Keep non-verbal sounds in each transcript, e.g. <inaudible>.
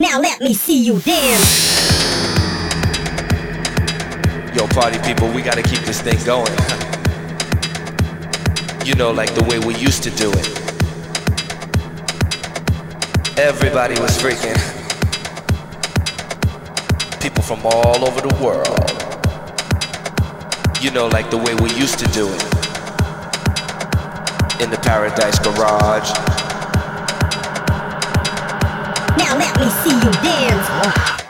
Now let me see you dance. Yo, party people, we gotta keep this thing going. <laughs> you know, like the way we used to do it. Everybody was freaking. People from all over the world. You know, like the way we used to do it. In the Paradise Garage. Now let me see you dance.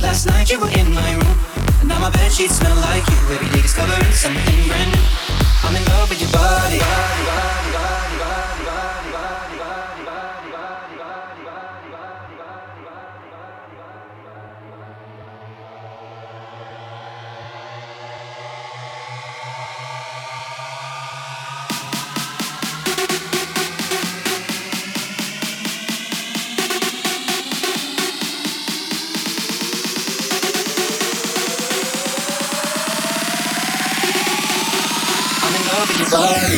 Last night you were in my room. And now my bed sheets smell like you. Every day discovering something brand new. I'm in love with your body, body, body, sorry.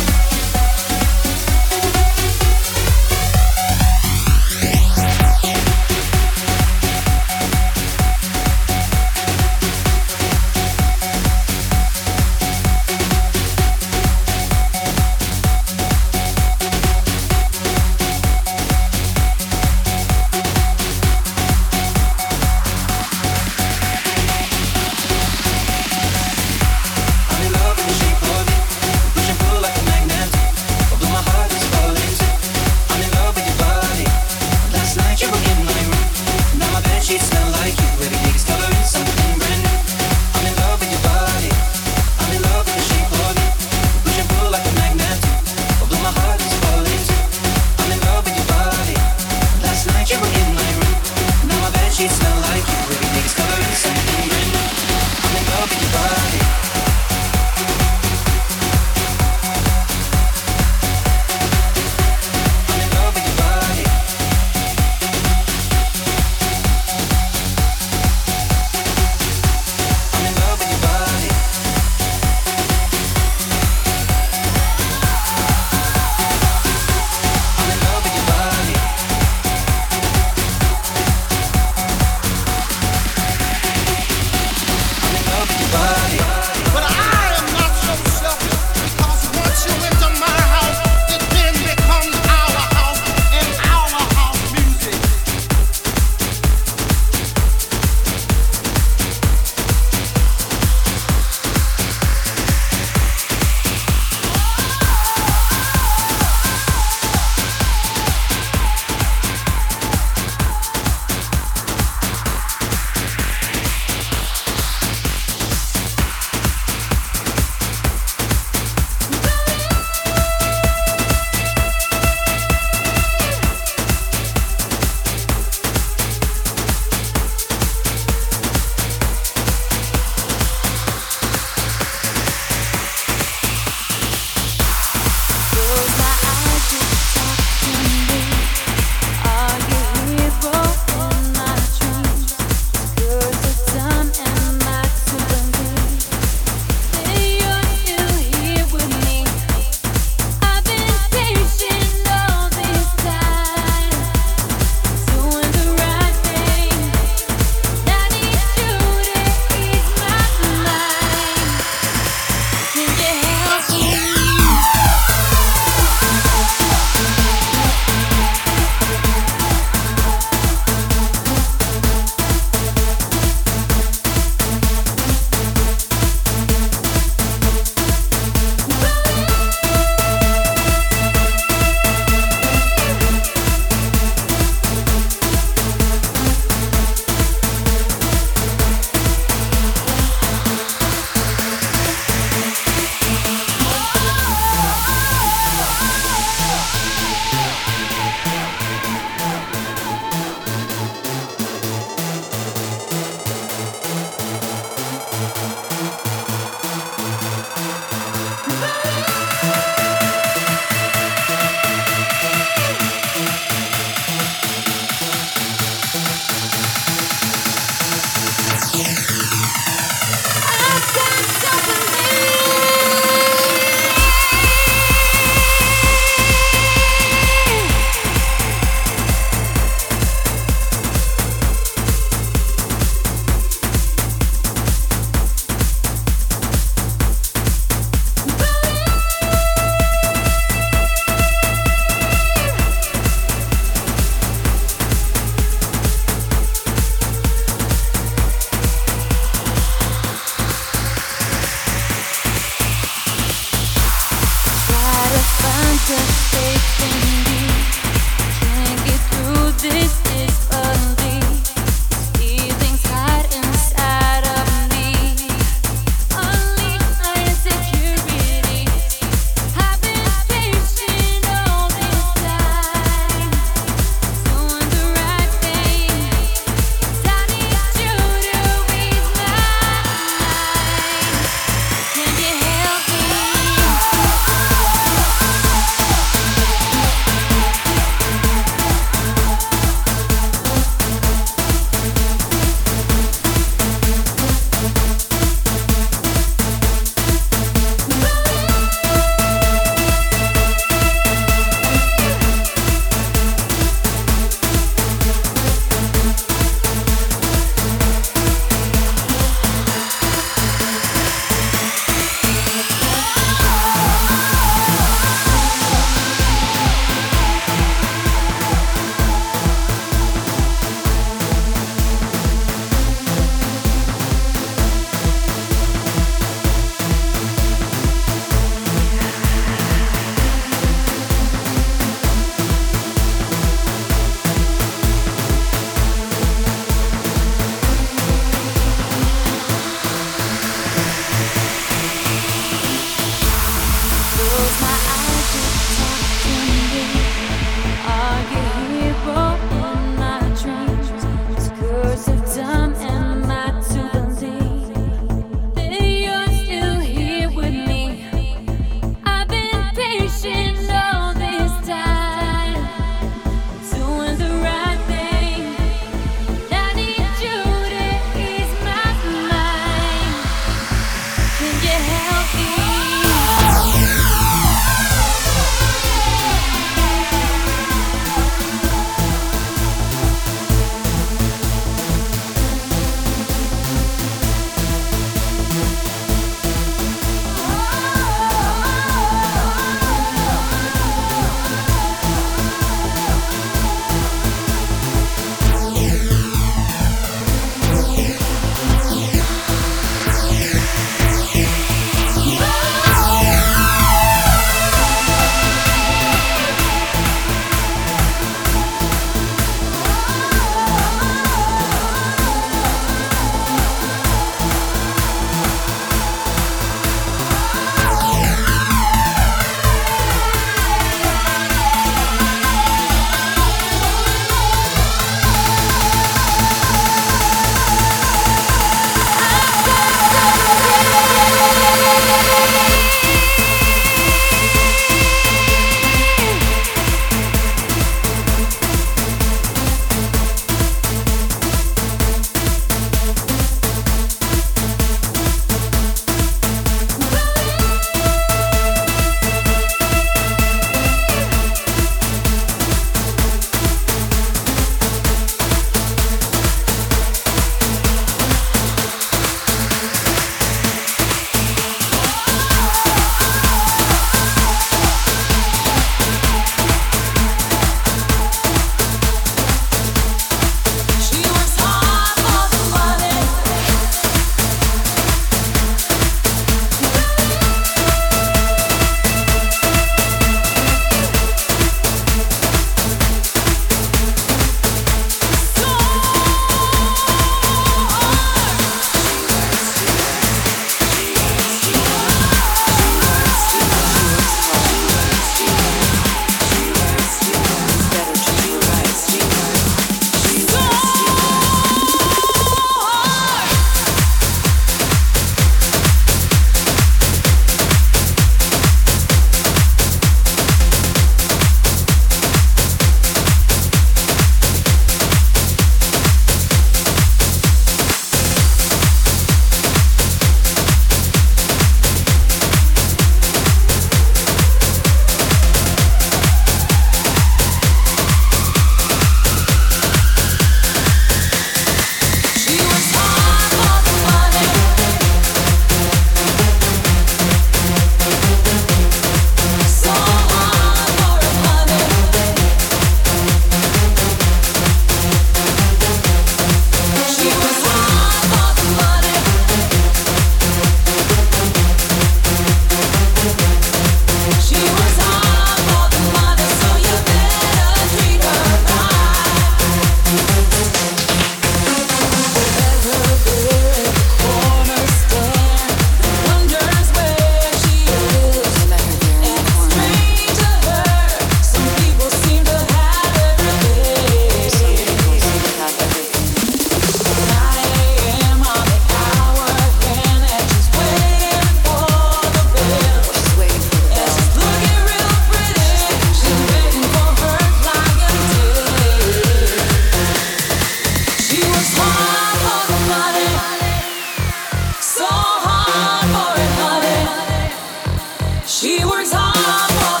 arms hop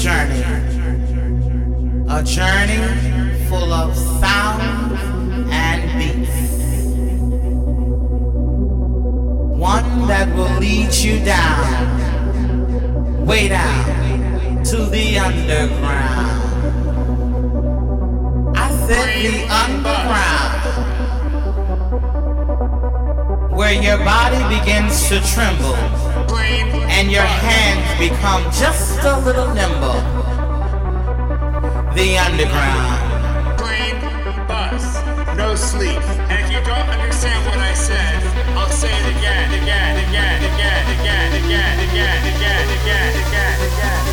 journey. A journey full of sound and beats. One that will lead you down, way down to the underground. I said the underground where your body begins to tremble and your hands become just a little nimble. The underground. Plane, bus, no sleep. And if you don't understand what I said, I'll say it again, again, again, again, again, again, again, again, again, again, again,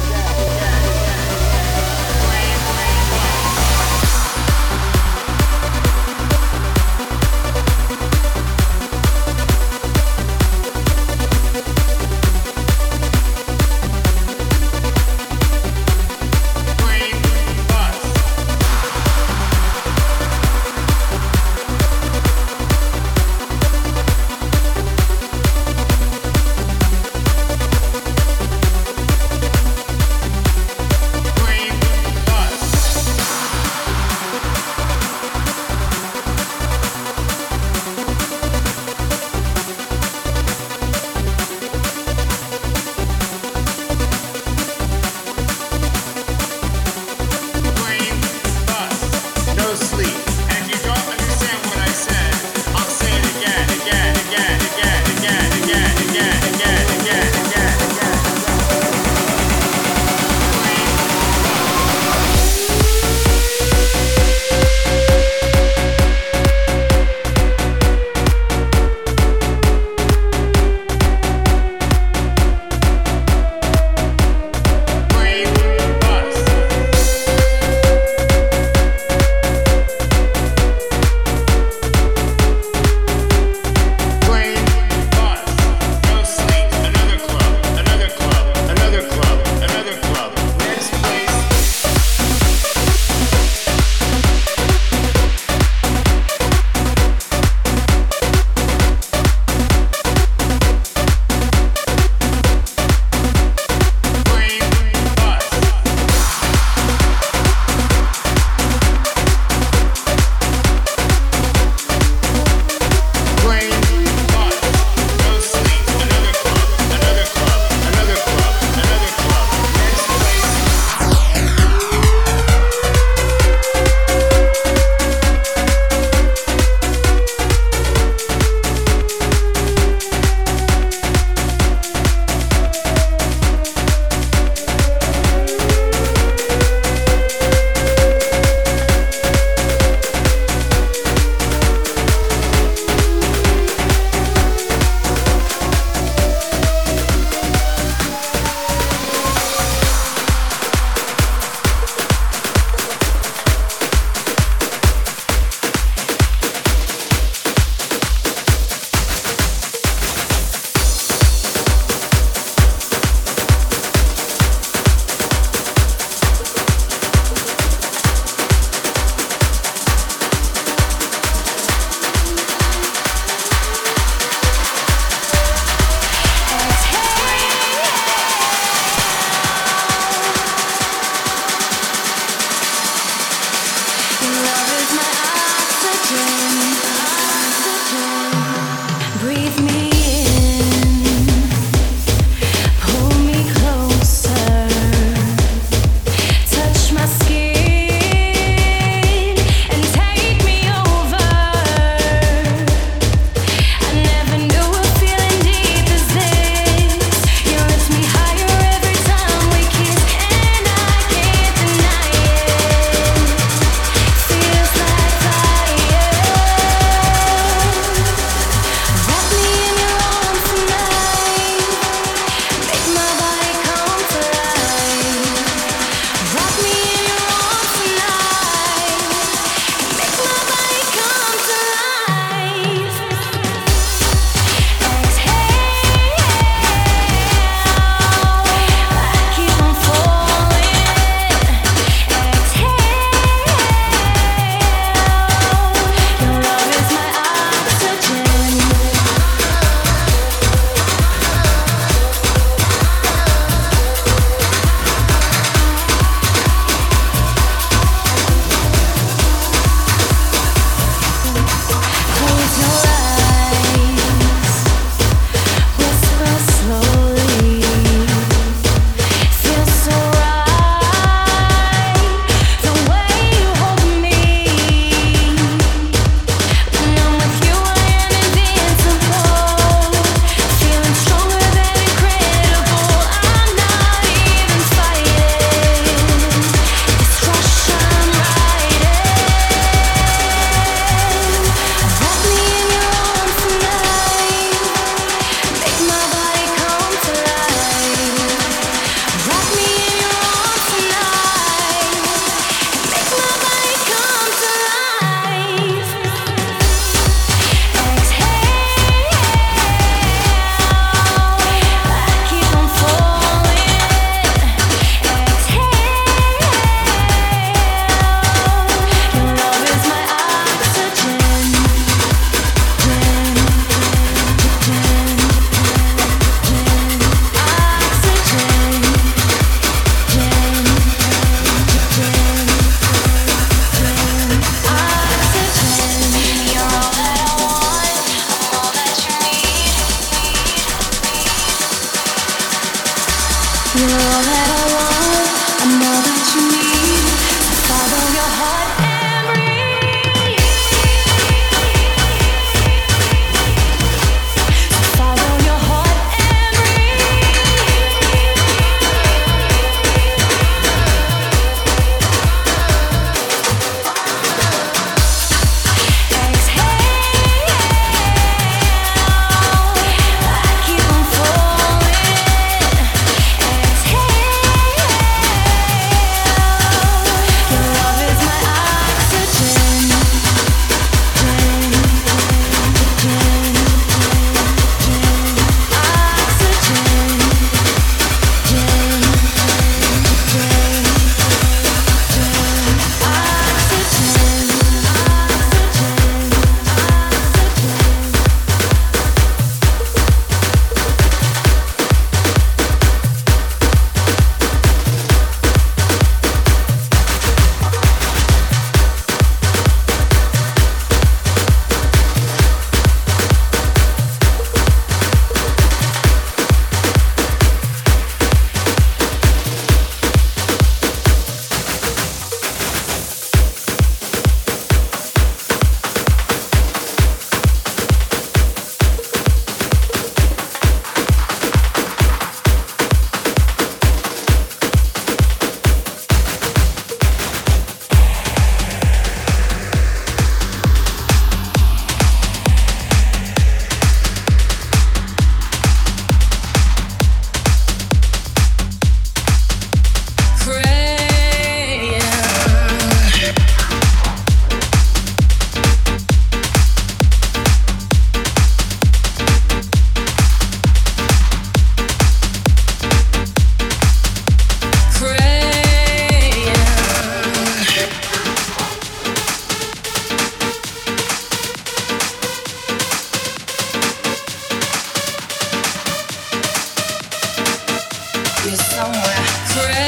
friend.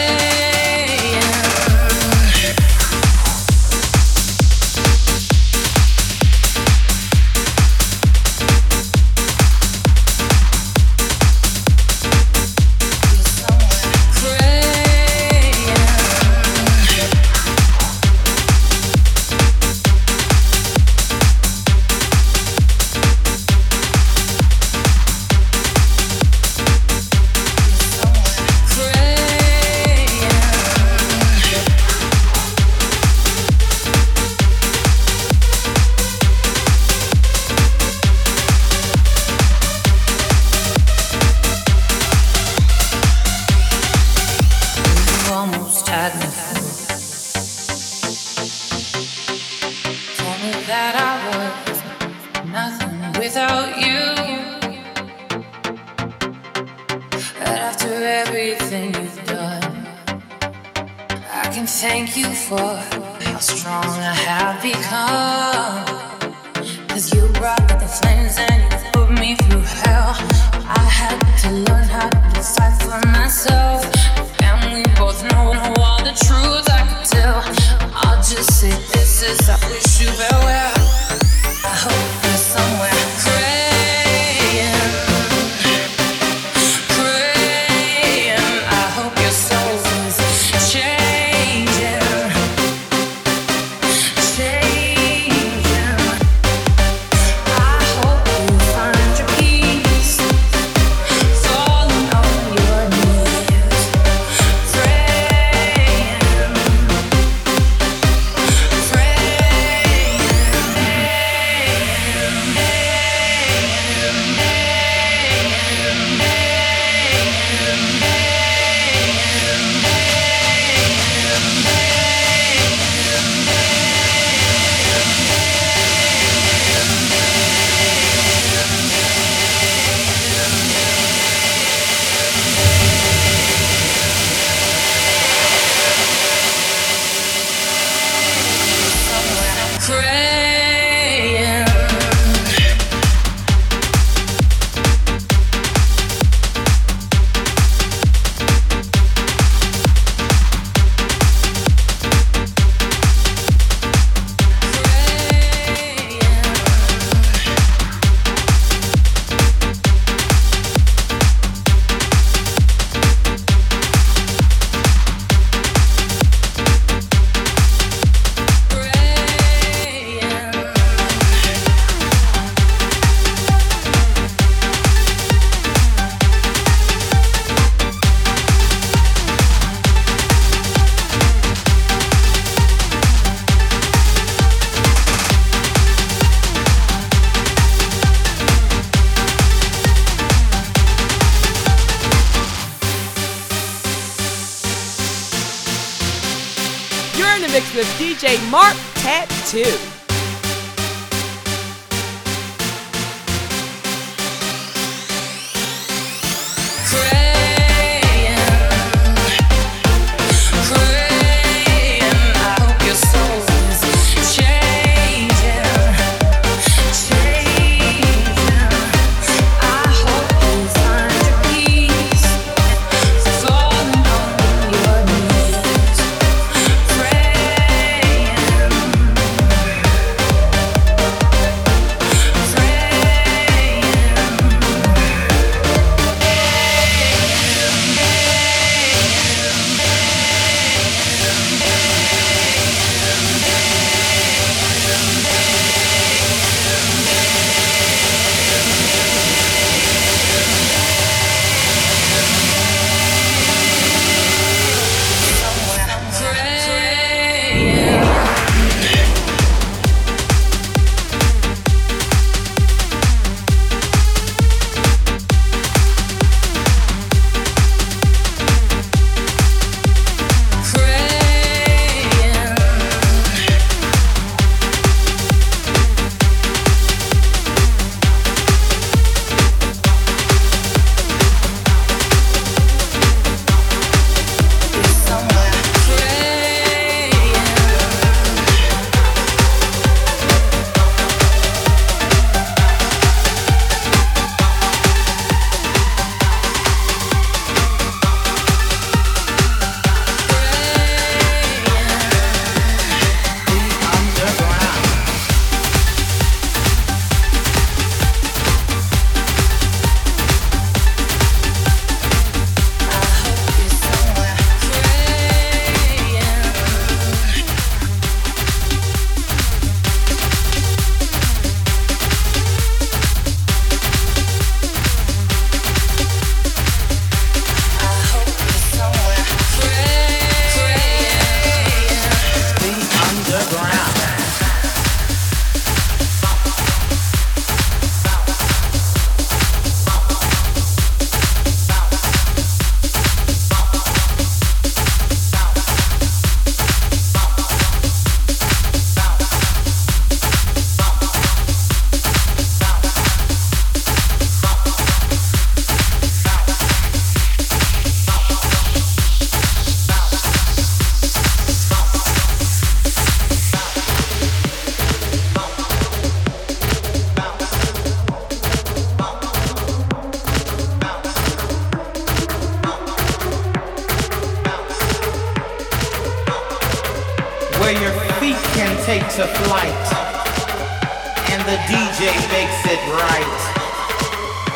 it right.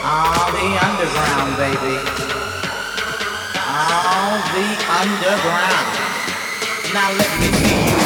Ah, the underground, baby. Ah, the underground. Now let me see you.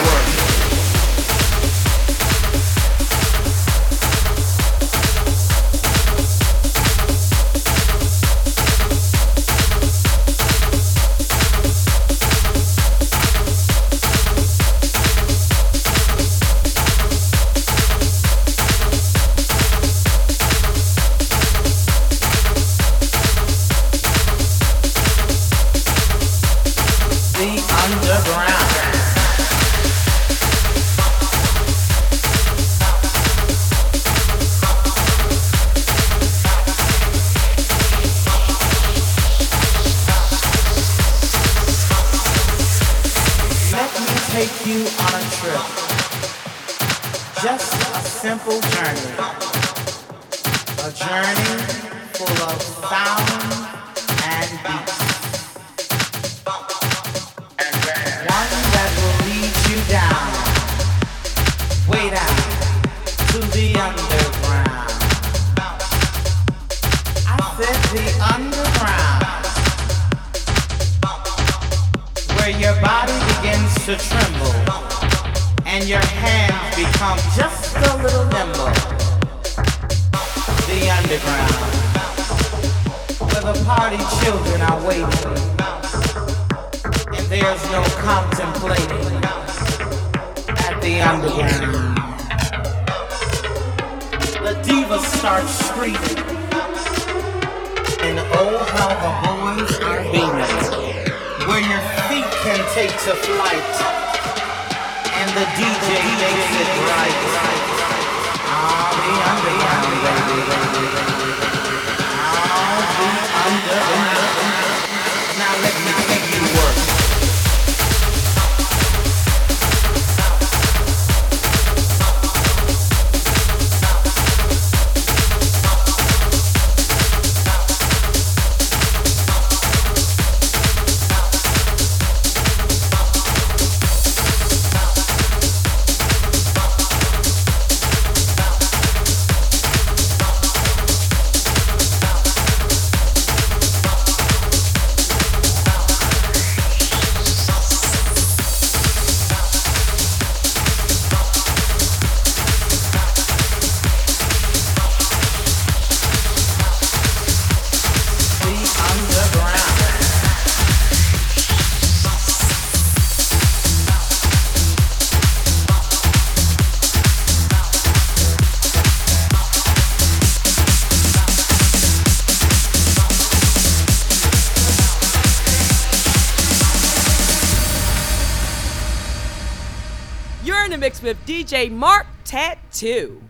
DJ Marc Tattoo.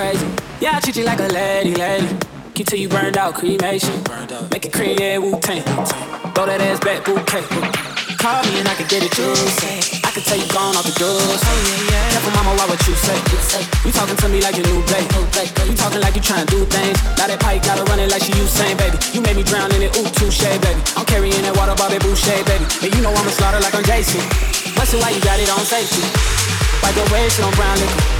Crazy. Yeah, I treat you like a lady, lady. Keep till you burned out, cremation. Make it cream, yeah, Wu Tang. Throw that ass back, bouquet. Call me and I can get it juicy. I can tell you gone off the drugs. Oh, Careful, mama, why what you say? You talking to me like your new babe. You talking like you trying to do things. Now that pipe gotta run it like she Usain, baby. You made me drown in it, ooh, touche, baby. I'm carrying that water, Bobby Boucher, baby. And you know I'ma slaughter like I'm Jason. Bustin' why you got it on safety. Wipe your waist on brown liquor.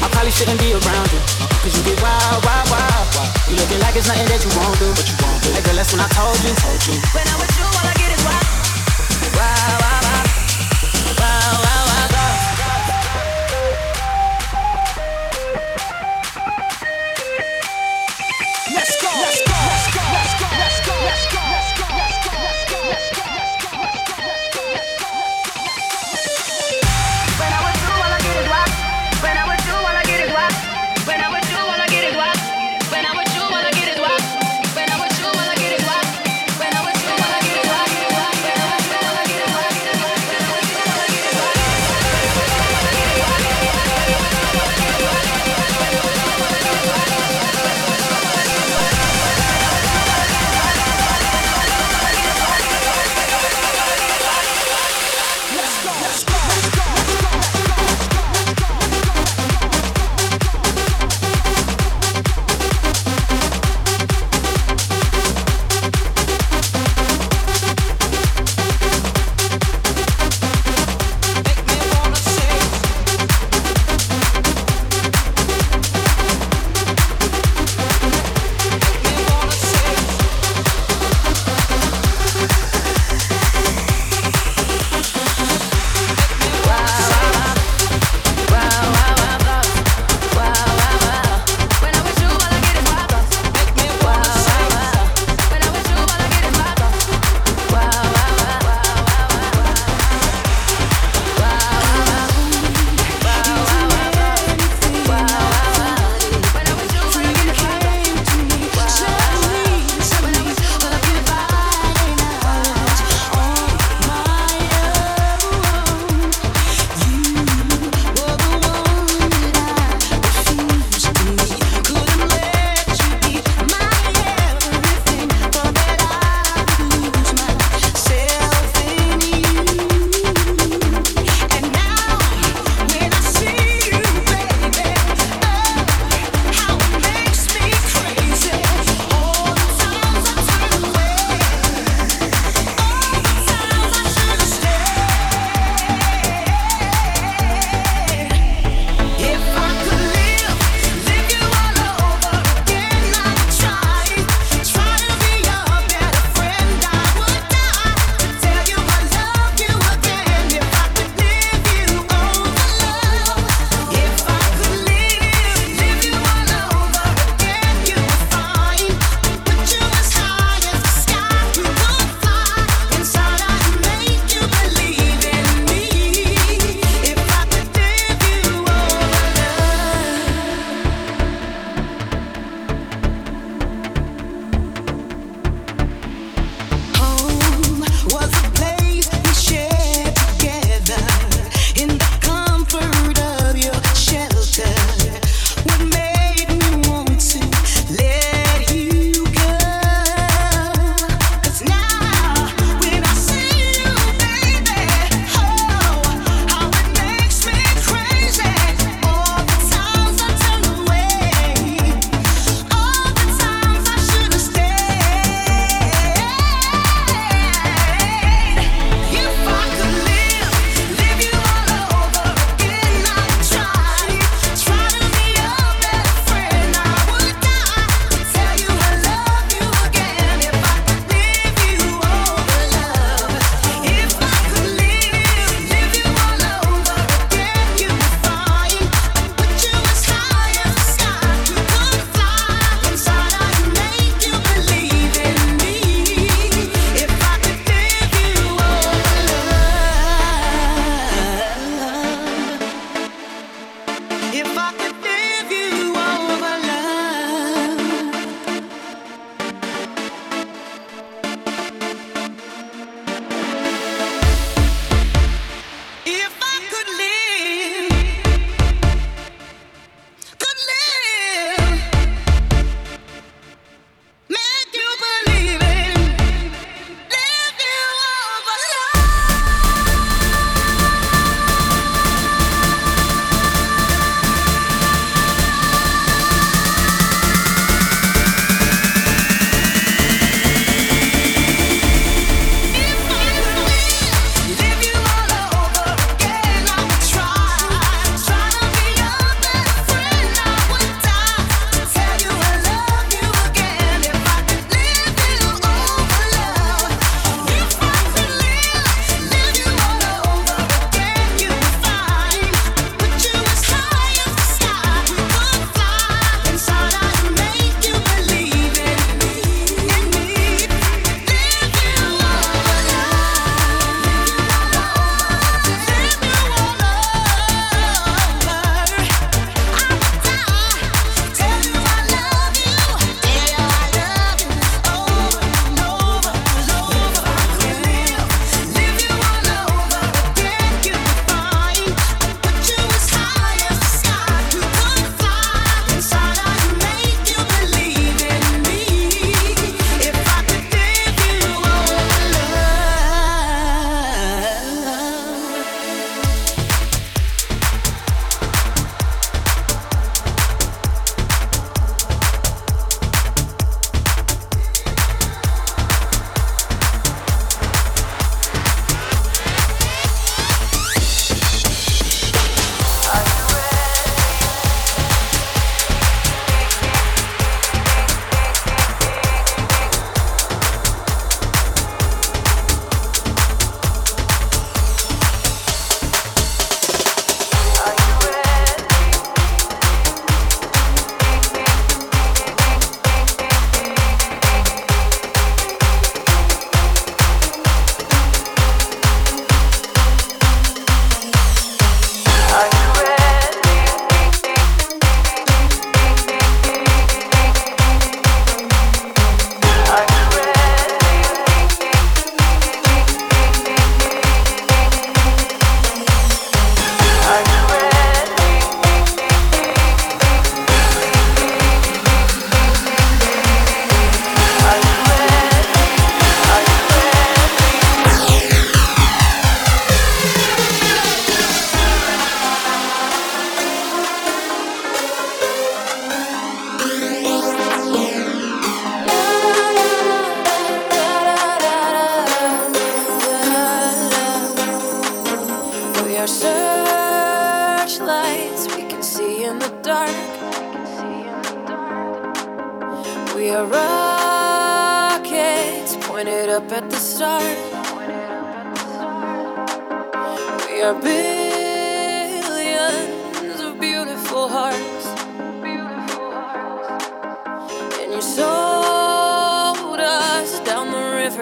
I probably shouldn't be around you. Cause you get wild, wild, wild. You looking like it's nothing that you won't do. But you won't do. Hey girl, that's when I told you. Told you. When I'm with you,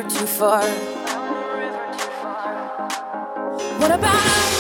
river too far. What about?